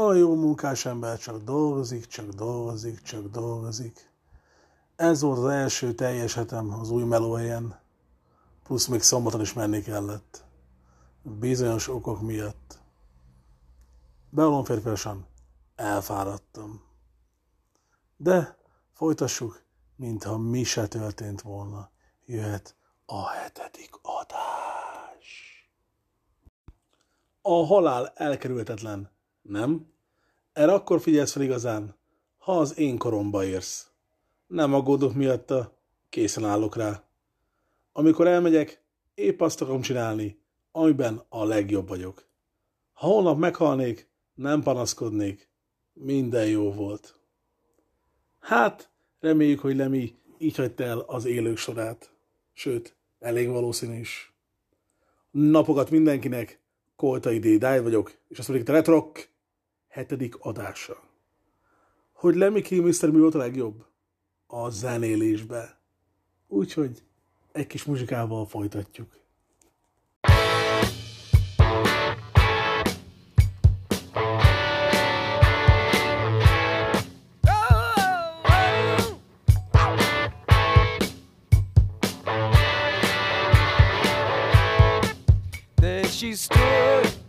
A jó munkás ember csak dolgozik, csak dolgozik, csak dolgozik. Ez volt az első teljes hetem az új melóhelyen, plusz még szombaton is menni kellett. Bizonyos okok miatt. Bevalom férfiasan, elfáradtam. De folytassuk, mintha mi se történt volna. Jöhet a hetedik adás. A halál elkerülhetetlen, nem? Erre akkor figyelsz fel igazán, ha az én koromba érsz. Nem aggódok miatta, készen állok rá. Amikor elmegyek, épp azt akarom csinálni, amiben a legjobb vagyok. Ha holnap meghalnék, nem panaszkodnék. Minden jó volt. Hát, reméljük, hogy Lemi így hagyta el az élők sorát. Sőt, elég valószínű is. Napokat mindenkinek, Koltai D. Dáj vagyok, és azt mondjuk, Retrok hetedik adása. Hogy Lemmy Kilmister mi volt a legjobb? A zenélésbe. Úgyhogy egy kis muzsikával folytatjuk. She stood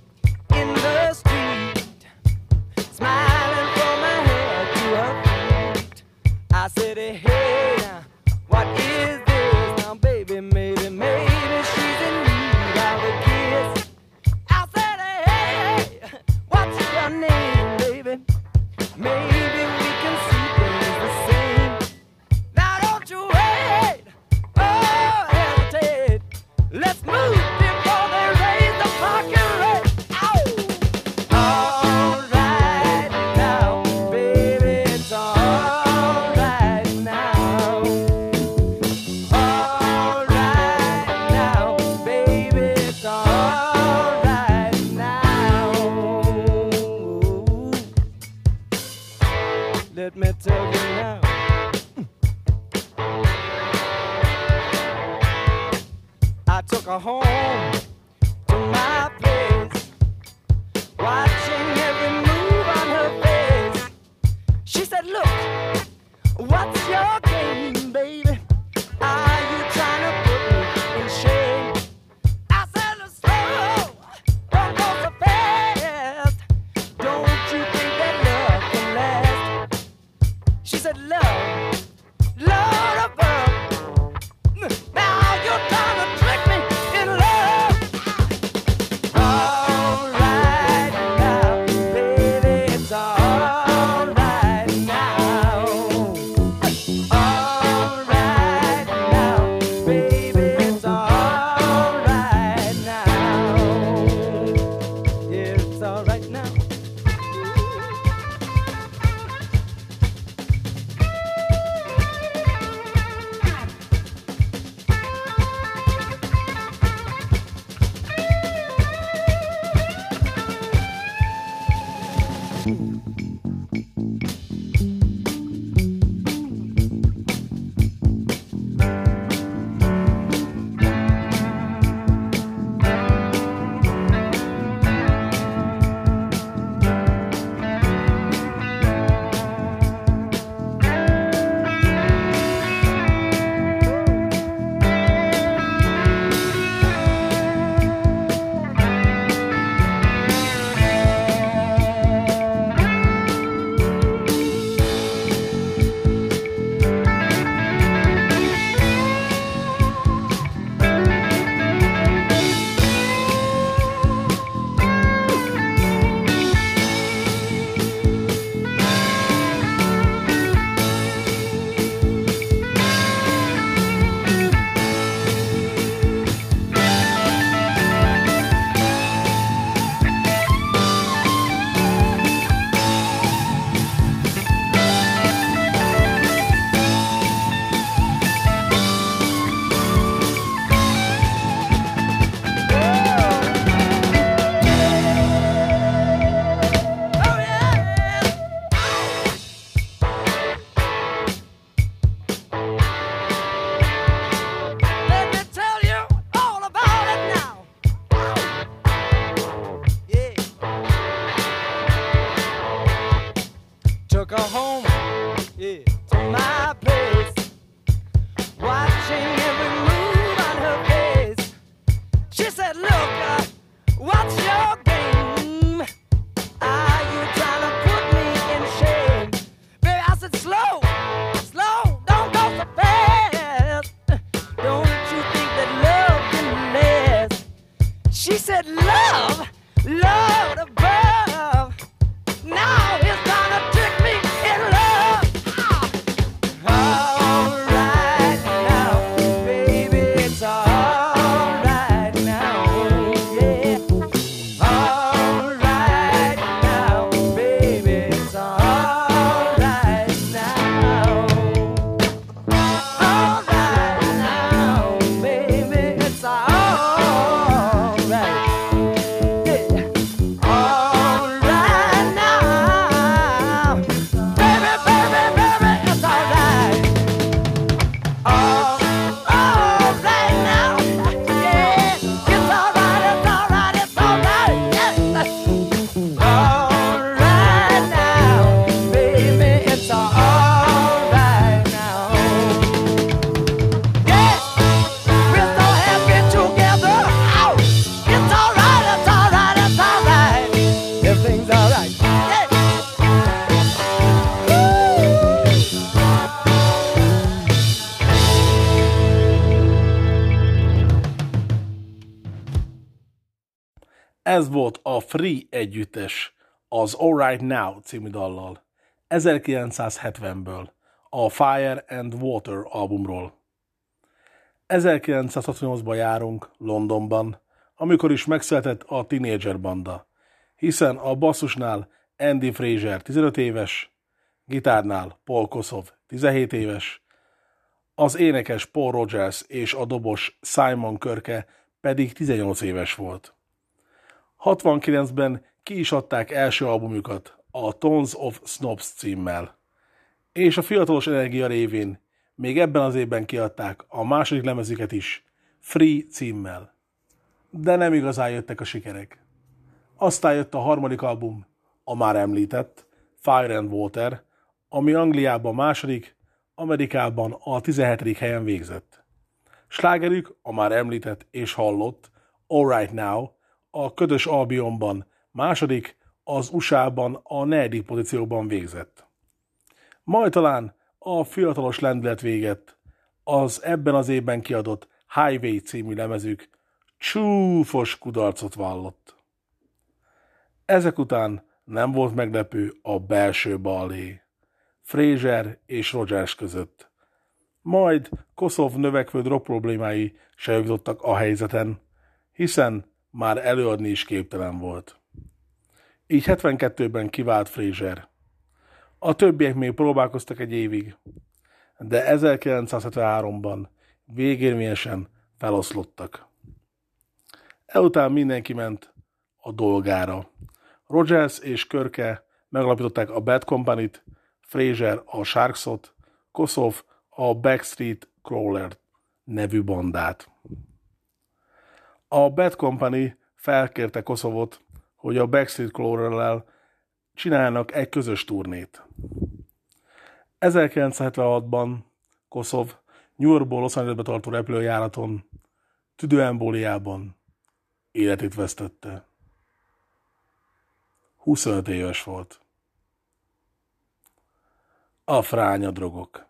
She said, Love, Lord Free együttes, az Alright Now című dallal, 1970-ből, a Fire and Water albumról. 1968-ban járunk Londonban, amikor is megszületett a Teenager banda, hiszen a basszusnál Andy Fraser 15 éves, gitárnál Paul Kossoff 17 éves, az énekes Paul Rogers és a dobos Simon Körke pedig 18 éves volt. 69-ben ki is adták első albumjukat, a Tones of Snobs címmel. És a fiatalos energia révén még ebben az évben kiadták a második lemezüket is, Free címmel. De nem igazán jöttek a sikerek. Aztán jött a harmadik album, a már említett Fire and Water, ami Angliában második, Amerikában a 17. helyen végzett. Slágerük a már említett és hallott Alright Now a ködös albionban második, az USA-ban a negyedik pozícióban végzett. Majd talán a fiatalos lendület véget az ebben az évben kiadott Highway című lemezük csúfos kudarcot vallott. Ezek után nem volt meglepő a belső balé. Fraser és Rogers között. Majd Koszov növekvő drog problémái se a helyzeten, hiszen már előadni is képtelen volt. Így 72-ben kivált Fraser. A többiek még próbálkoztak egy évig, de 1973-ban végérvényesen feloszlottak. Ezután mindenki ment a dolgára. Rogers és Körke megalapították a Bad Company-t, Fraser a Sharksot, Koszov a Backstreet Crawler nevű bandát. A Bad Company felkérte Koszovot, hogy a Backstreet Crawler-rel csinálnak egy közös turnét. 1976-ban Koszov New Yorkból Los Angelesbe tartó repülőjáraton tüdőembóliában életét vesztette. 25 éves volt. A fránya drogok.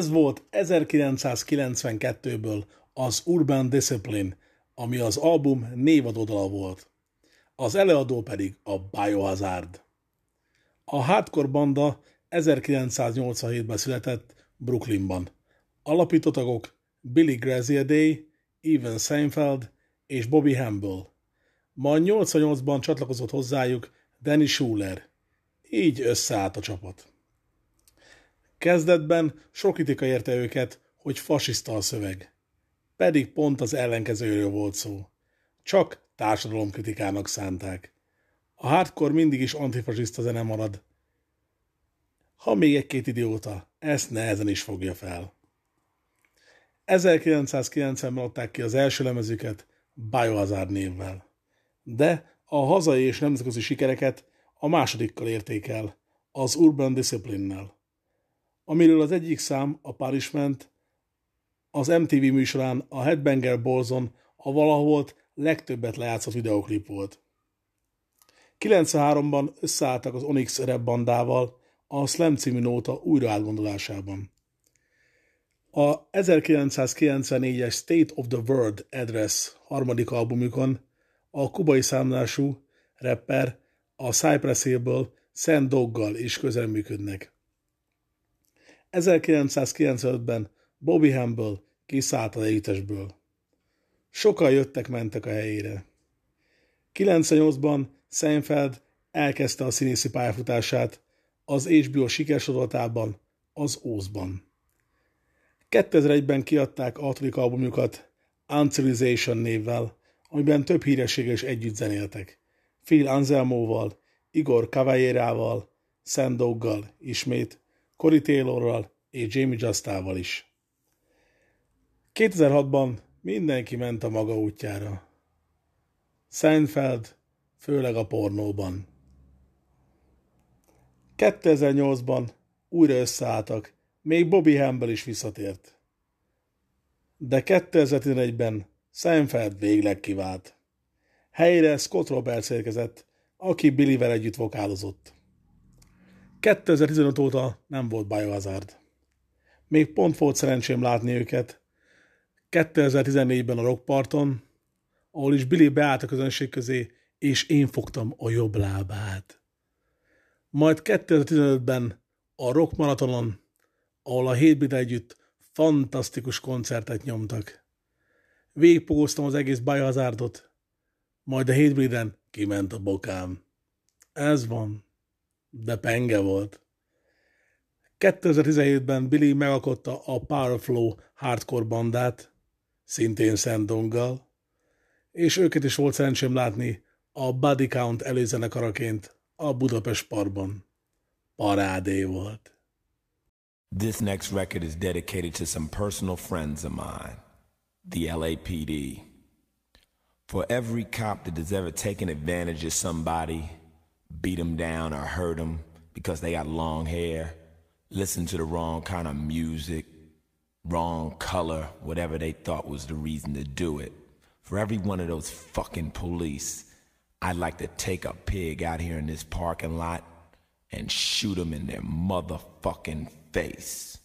Ez volt 1992-ből az Urban Discipline, ami az album névadódala volt. Az előadó pedig a Biohazard. A hardcore banda 1987-ben született Brooklynban. Alapító tagok Billy Graziadei, Evan Seinfeld és Bobby Hamble. Majd 88-ban csatlakozott hozzájuk Danny Schuler. Így összeállt a csapat. Kezdetben sok kritika érte őket, hogy fasiszta a szöveg. Pedig pont az ellenkezőről volt szó. Csak társadalomkritikának szánták. A hardcore mindig is antifasiszta zene marad. Ha még egy-két idióta, ezt nehezen is fogja fel. 1990-ben adták ki az első lemezüket Biohazard névvel. De a hazai és nemzetközi sikereket a másodikkal érték el, az Urban Discipline-nel. Amiről az egyik szám, a Punishment, az MTV műsorán a Headbanger Ballson a valaholt legtöbbet lejátszott videoklip volt. 93-ban összeálltak az Onyx rap bandával a Slam című nóta újraátgondolásában. A 1994-es State of the World Address harmadik albumükon a kubai számlású rapper a Cypress Hill-ből Sand Doggal is közreműködnek. 1995-ben Bobby Humble kiszállt a együttesből. Sokan jöttek-mentek a helyére. 98-ban Seinfeld elkezdte a színészi pályafutását az HBO sikersorolatában, az Ózban. 2001-ben kiadták a hatodik albumjukat Uncivilization névvel, amiben több hírességgel is együtt zenéltek. Phil Anselmoval, Igor Cavallierával, Sandoggal ismét, Cory Taylorral és Jamie Justával is. 2006-ban mindenki ment a maga útjára. Seinfeld, főleg a pornóban. 2008-ban újra összeálltak, még Bobby Hamble is visszatért. De 2011-ben Seinfeld végleg kivált. Helyre Scott Roberts érkezett, aki Billyvel együtt vokálozott. 2015 óta nem volt Biohazard. Még pont volt szerencsém látni őket. 2014-ben a Rockparton, ahol is Billy beállt a közönség közé, és én fogtam a jobb lábát. Majd 2015-ben a Rock Maratonon, ahol a Hatebreed együtt fantasztikus koncertet nyomtak. Végigpogoztam az egész Biohazardot, majd a Hatebreeden kiment a bokám. Ez van de penge volt. 2017-ben Billy megalkotta a Powerflow hardcore bandát, szintén Sandonggal, és őket is volt szerencsém látni a Body Count előzenekaraként a Budapest Parkban. Parádé volt. This next record is dedicated to some personal friends of mine, the LAPD. For every cop that has ever taken advantage of somebody beat them down or hurt them because they got long hair, listen to the wrong kind of music, wrong color, whatever they thought was the reason to do it. For every one of those fucking police, I'd like to take a pig out here in this parking lot and shoot them in their motherfucking face.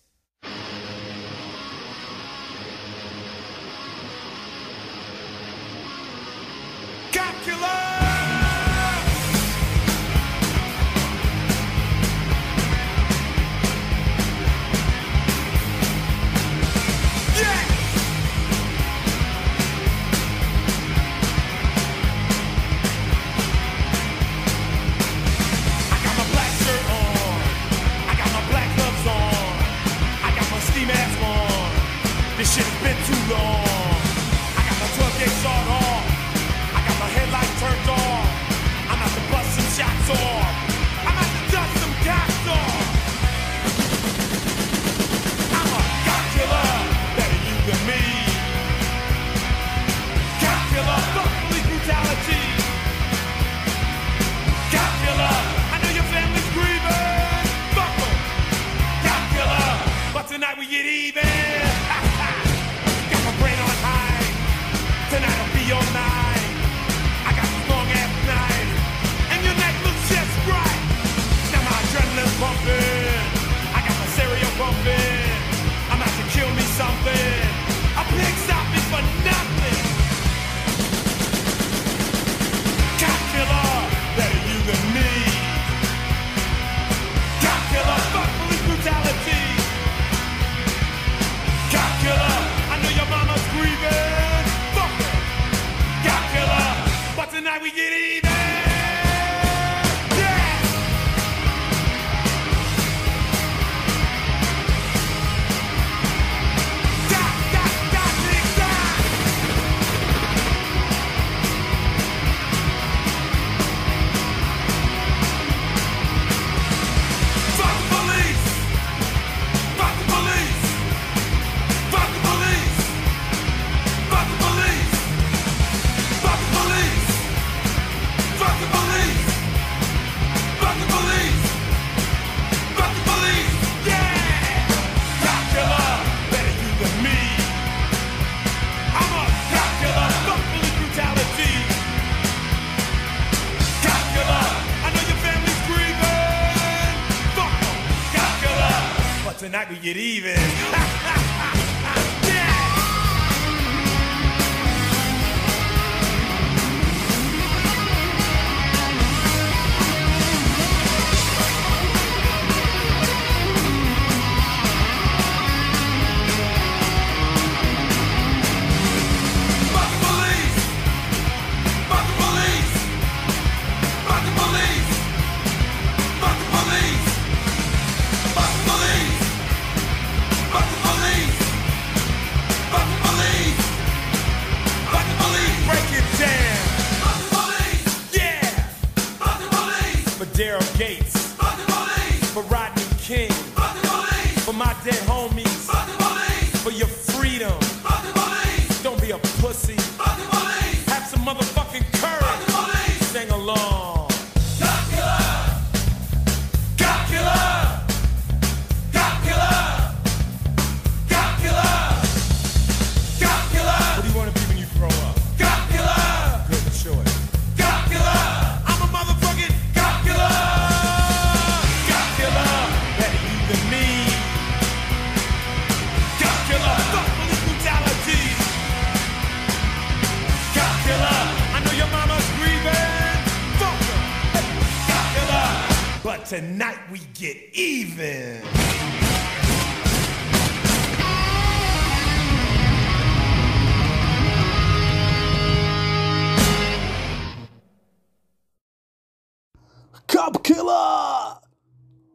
Cup Killer!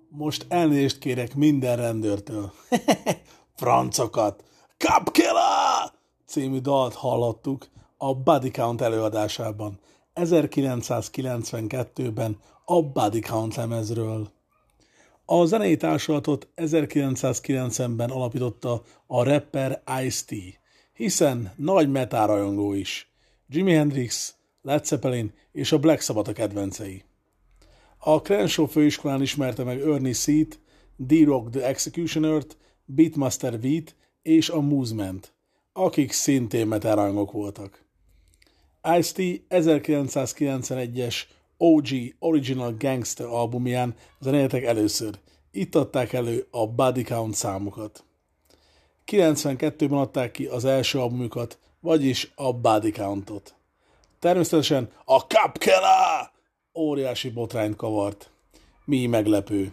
Most elnézést kérek minden rendőrtől. Francokat! Cup Killer! című dalt hallottuk a Body Count előadásában. 1992-ben a Body Count lemezről. A zenei társulatot 1990-ben alapította a rapper Ice-T, hiszen nagy metal rajongó is. Jimi Hendrix, Led Zeppelin és a Black Sabbath a kedvencei. A Crenshaw főiskolán ismerte meg Ernie Seat, D-Rock the Executioner-t, Beatmaster Veet és a Movement, akik szintén metalrajongók voltak. Ice-T 1991-es OG Original Gangster albumján zenéltek először. Itt adták elő a Body Count számokat. 92-ben adták ki az első albumukat, vagyis a Body Countot. Természetesen a Cup Killer óriási botrányt kavart. Mi meglepő.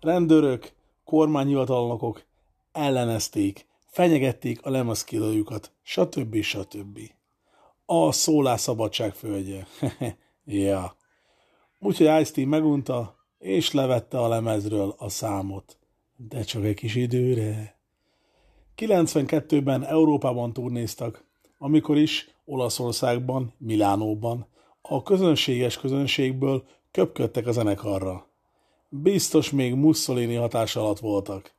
Rendőrök, kormányhivatalnokok ellenezték, fenyegették a lemezkilójukat, stb. stb. A szólásszabadság földje. ja. Úgyhogy ice megunta, és levette a lemezről a számot. De csak egy kis időre. 92-ben Európában turnéztak, amikor is Olaszországban, Milánóban a közönséges közönségből köpködtek a zenekarra. Biztos még Mussolini hatás alatt voltak.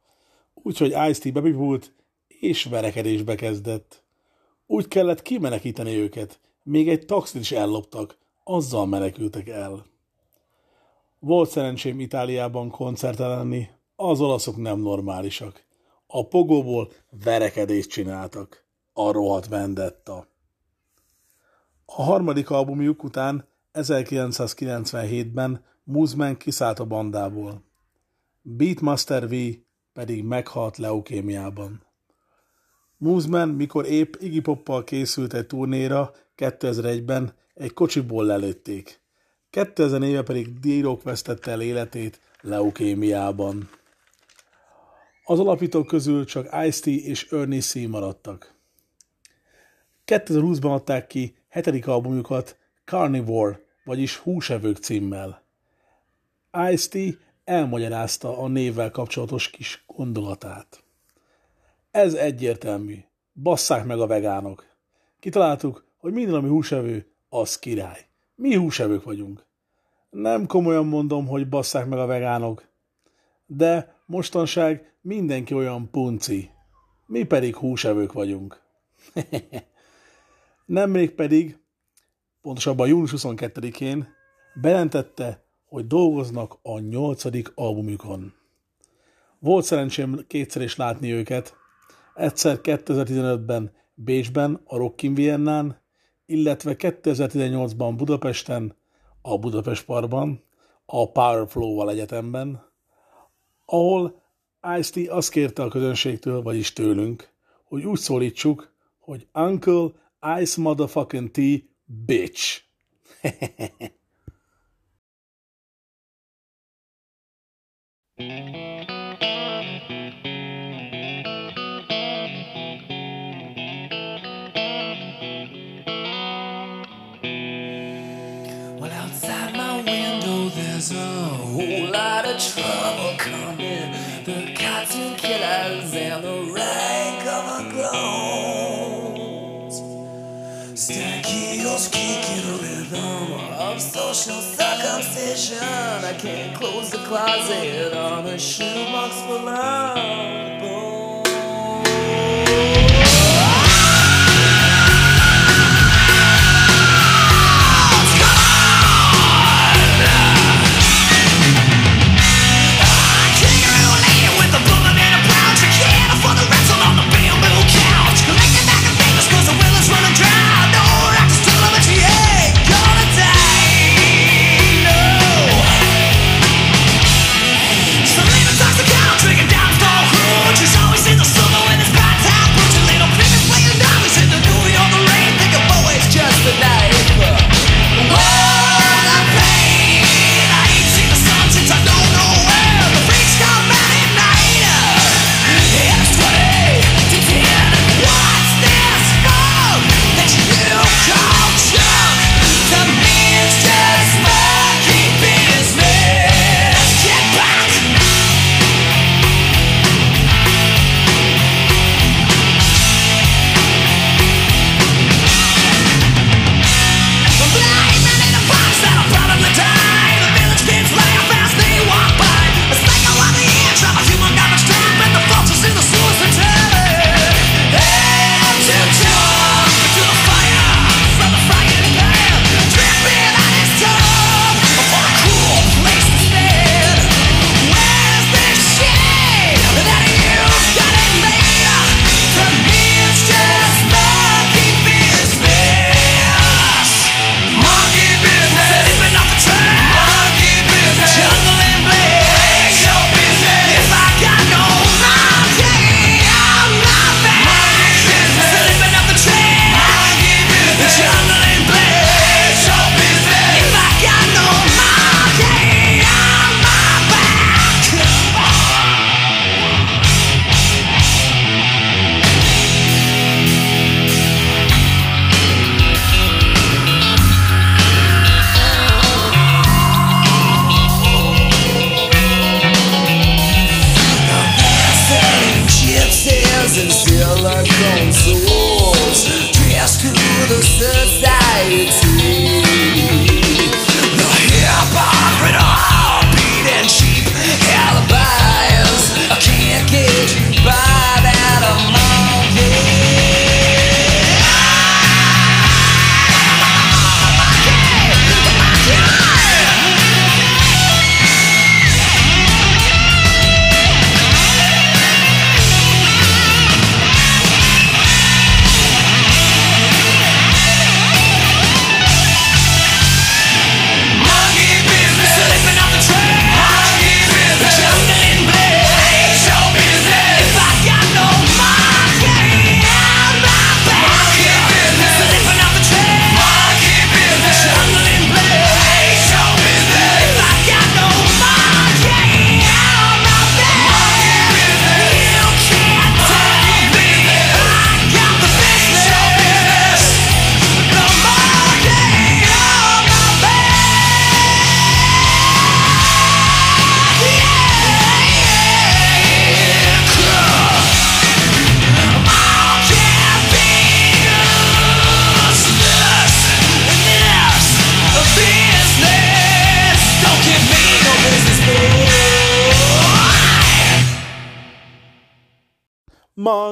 Úgyhogy Ice-T bebibult, és verekedésbe kezdett. Úgy kellett kimenekíteni őket, még egy taxit is elloptak, azzal menekültek el. Volt szerencsém Itáliában koncertelenni, az olaszok nem normálisak. A pogóból verekedést csináltak. A rohadt vendetta. A harmadik albumjuk után 1997-ben Muzman kiszállt a bandából. Beatmaster V pedig meghalt leukémiában. Muzman, mikor épp Iggy Poppal készült egy turnéra 2001-ben, egy kocsiból lelőtték. 2000 éve pedig D-Rock vesztette el életét leukémiában. Az alapítók közül csak Ice-T és Ernie C. maradtak. 2020-ban adták ki hetedik albumjukat Carnivore, vagyis Húsevők címmel. Ice-T elmagyarázta a névvel kapcsolatos kis gondolatát. Ez egyértelmű. Basszák meg a vegánok. Kitaláltuk, hogy minden, ami húsevő, az király. Mi húsevők vagyunk. Nem komolyan mondom, hogy basszák meg a vegánok. De mostanság mindenki olyan punci. Mi pedig húsevők vagyunk. Nemrég pedig, pontosabban június 22-én bejelentette, hogy dolgoznak a nyolcadik albumükon. Volt szerencsém kétszer is látni őket. egyszer 2015-ben Bécsben, a Rockin Viennán, illetve 2018-ban Budapesten, a Budapest Parkban, a Powerflow-val egyetemben, ahol Ice-T azt kérte a közönségtől, vagyis tőlünk, hogy úgy szólítsuk, hogy Uncle Ice Motherfucking tea, Bitch. Well, outside my window, there's a whole lot of trouble coming. The killers and the social circumcision. I can't close the closet on a shoebox full of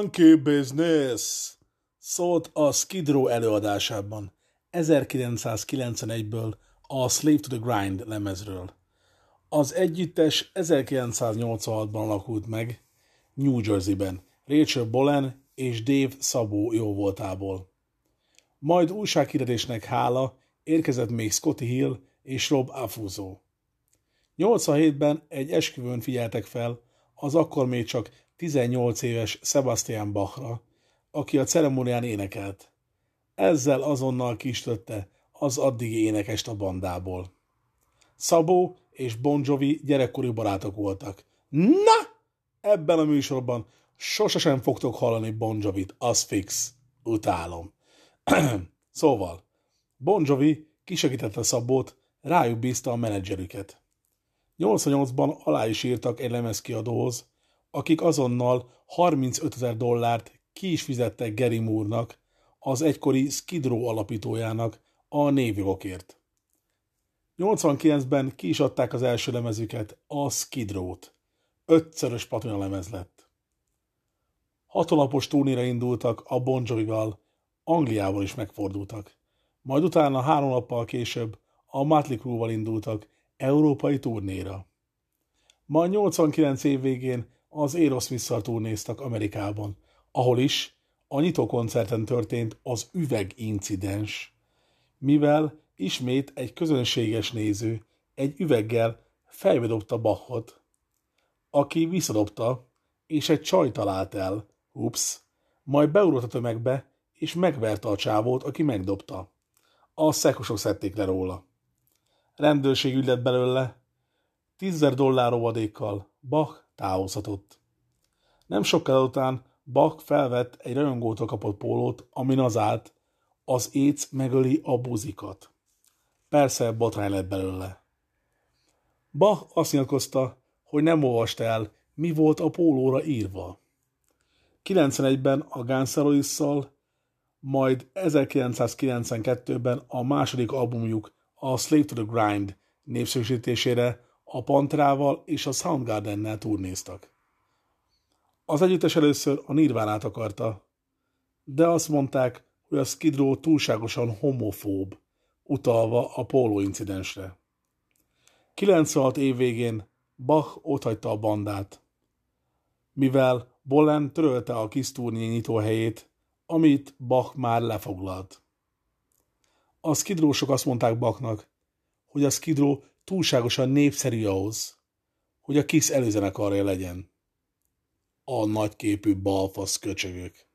Monkey Business szólt a Skid Row előadásában 1991-ből a Slave to the Grind lemezről. Az együttes 1986-ban alakult meg New Jerseyben, Rachel Bolen és Dave Szabó jó voltából. Majd újsághirdetésnek hála érkezett még Scotty Hill és Rob Afuzó. 87-ben egy esküvőn figyeltek fel az akkor még csak 18 éves Sebastian Bachra, aki a ceremónián énekelt. Ezzel azonnal kistötte az addigi énekest a bandából. Szabó és Bon Jovi gyerekkori barátok voltak. Na! Ebben a műsorban sosem fogtok hallani Bon Jovit, az fix. Utálom. szóval, Bon Jovi kisegítette Szabót, rájuk bízta a menedzserüket. 88-ban alá is írtak egy lemezkiadóhoz, akik azonnal 35 ezer dollárt ki is fizettek Gary Moore-nak, az egykori Skid alapítójának a névjogokért. 89-ben ki is adták az első lemezüket, a Skid Row-t. Ötszörös patina lemez lett. Hatolapos turnéra indultak a Bon Jovi-val, Angliával is megfordultak. Majd utána három nappal később a Mötley Crue-val indultak európai turnéra. Majd 89 év végén az Aerosmith-szal turnéztak Amerikában, ahol is a nyitókoncerten történt az üvegincidens, mivel ismét egy közönséges néző egy üveggel fejbe dobta Bachot, aki visszadobta, és egy csaj talált el, ups, majd beugrott a tömegbe, és megverte a csávót, aki megdobta. A szekosok szedték le róla. Rendőrség ügy belőle, tízzer dollár óvadékkal Bach távozhatott. Nem sokkal után Bach felvett egy rajongótól kapott pólót, amin az állt, az éc megöli a buzikat. Persze botrány lett belőle. Bach azt nyilatkozta, hogy nem olvasta el, mi volt a pólóra írva. 91-ben a Guns majd 1992-ben a második albumjuk a Slave to the Grind népszerűsítésére a Pantrával és a Soundgardennel turnéztak. Az együttes először a Nirvánát akarta, de azt mondták, hogy a Skid túlságosan homofób, utalva a póló incidensre. 96 év végén Bach otthagyta a bandát, mivel Bolen törölte a kis turné nyitóhelyét, amit Bach már lefoglalt. A skidrósok azt mondták Bachnak, hogy a skidró túlságosan népszerű ahhoz, hogy a kis előzenekarja legyen. A nagyképű balfasz köcsögök.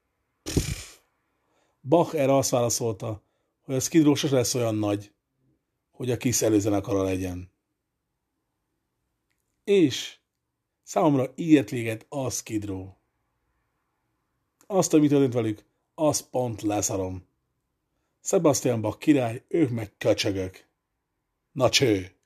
Bach erre azt válaszolta, hogy a skidró sose lesz olyan nagy, hogy a kis előzenekara legyen. És számomra ilyet véget a skidró. Azt, amit történt velük, az pont leszarom. Sebastian Bach király, ők meg köcsögök. Na cső!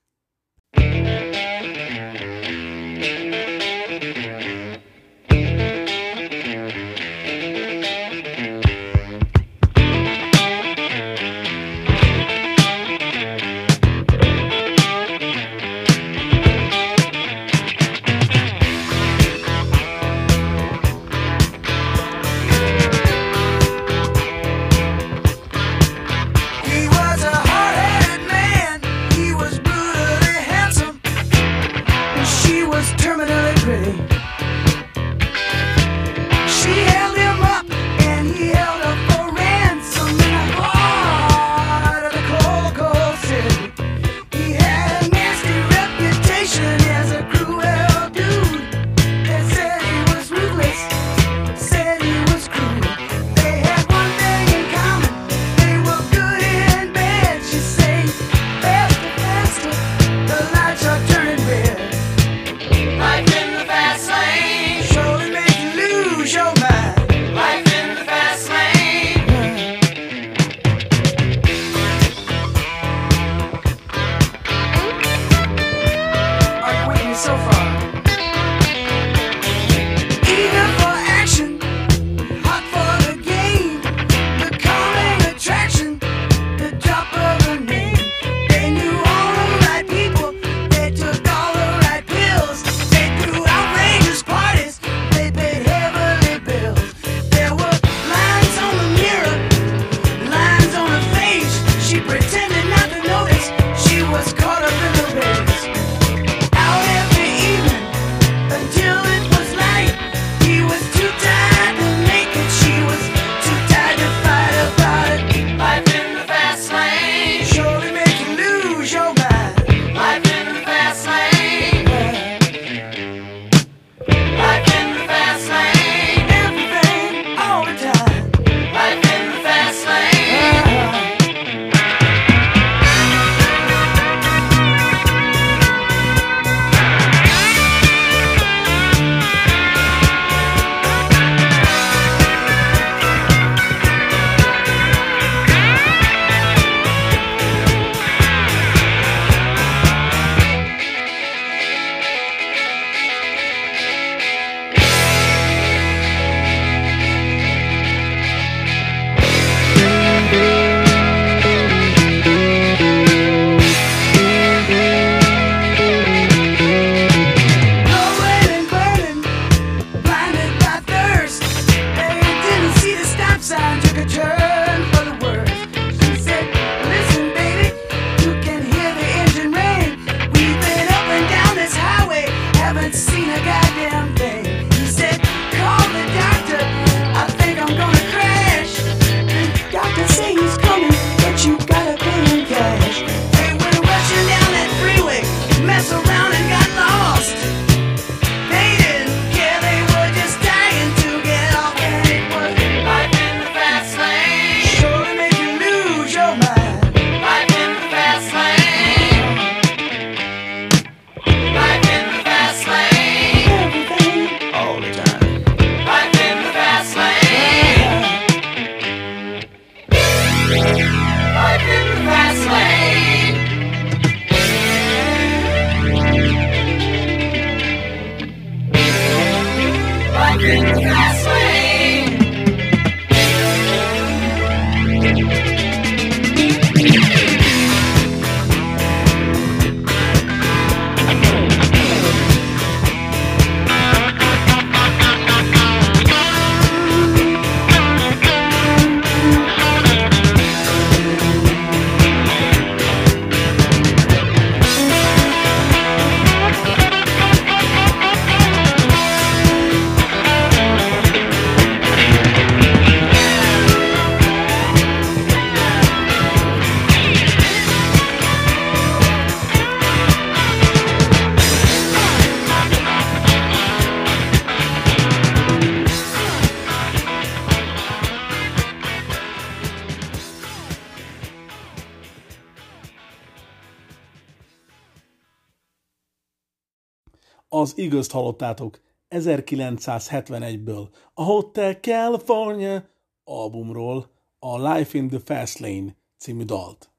Az igaz hallottátok 1971-ből a Hotel California albumról a Life in the Fast Lane című dalt.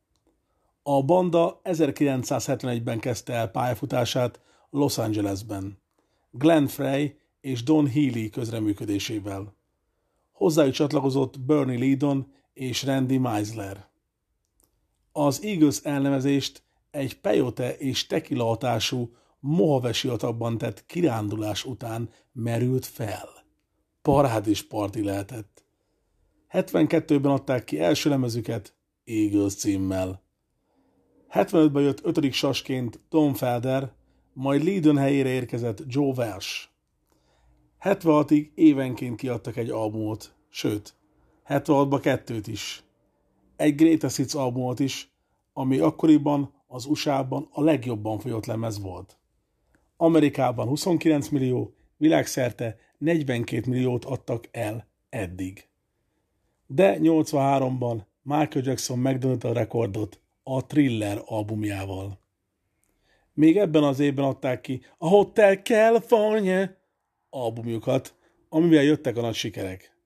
A banda 1971-ben kezdte el pályafutását Los Angelesben. Glenn Frey és Don Healy közreműködésével. Hozzájuk csatlakozott Bernie Leadon és Randy Meisler. Az Eagles elnevezést egy peyote és tequila hatású Mojave sivatagban tett kirándulás után merült fel. Parád és parti lehetett. 72-ben adták ki első lemezüket Eagles címmel. 75-ben jött ötödik sasként Tom Felder, majd Leadon helyére érkezett Joe Welsh. 76-ig évenként kiadtak egy albumot, sőt, 76-ban kettőt is. Egy Greatest Hits albumot is, ami akkoriban az USA-ban a legjobban folyott lemez volt. Amerikában 29 millió, világszerte 42 milliót adtak el eddig. De 83-ban Michael Jackson megdöntötte a rekordot a Thriller albumjával. Még ebben az évben adták ki a Hotel California albumjukat, amivel jöttek a nagy sikerek.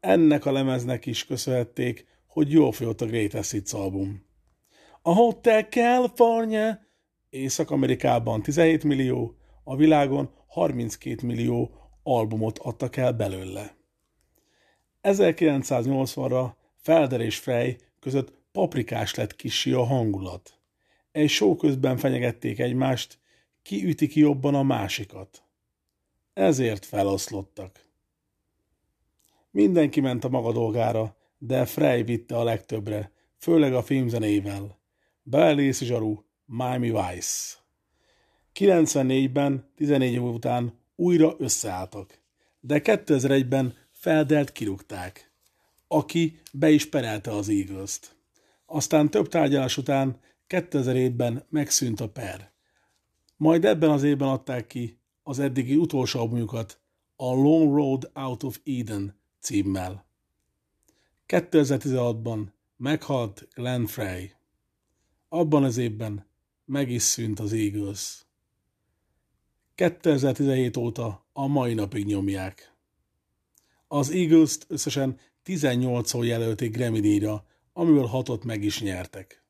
Ennek a lemeznek is köszönhették, hogy jól folyott a Greatest Hits album. A Hotel California Észak-Amerikában 17 millió, a világon 32 millió albumot adtak el belőle. 1980-ra Felder és Frey között paprikás lett kisi a hangulat. Egy show közben fenyegették egymást, ki üti ki jobban a másikat. Ezért feloszlottak. Mindenki ment a maga dolgára, de Frey vitte a legtöbbre, főleg a filmzenével. Belész zsaru, Miami Vice. 94-ben, 14 év után újra összeálltak, de 2001-ben Feldelt kirúgták, aki be is perelte az eagles -t. Aztán több tárgyalás után 2007-ben megszűnt a per. Majd ebben az évben adták ki az eddigi utolsó albumjukat, a Long Road Out of Eden címmel. 2016-ban meghalt Glenn Frey. Abban az évben meg is szűnt az Eagles. 2017 óta a mai napig nyomják. Az Eagles-t összesen 18-szor jelölték Grammy díjra, amiből hatot meg is nyertek.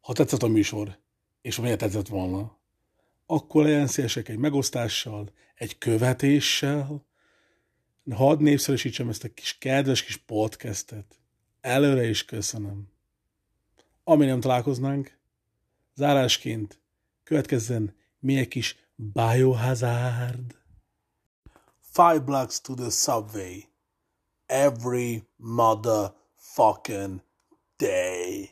Ha tetszett a műsor, és miért tetszett volna, akkor legyen szívesek egy megosztással, egy követéssel, hadd népszerűsítsem ezt a kis kedves kis podcastet. Előre is köszönöm. Ami nem találkoznánk, zárásként következzen még egy kis Biohazard. Five blocks to the subway. Every motherfucking day.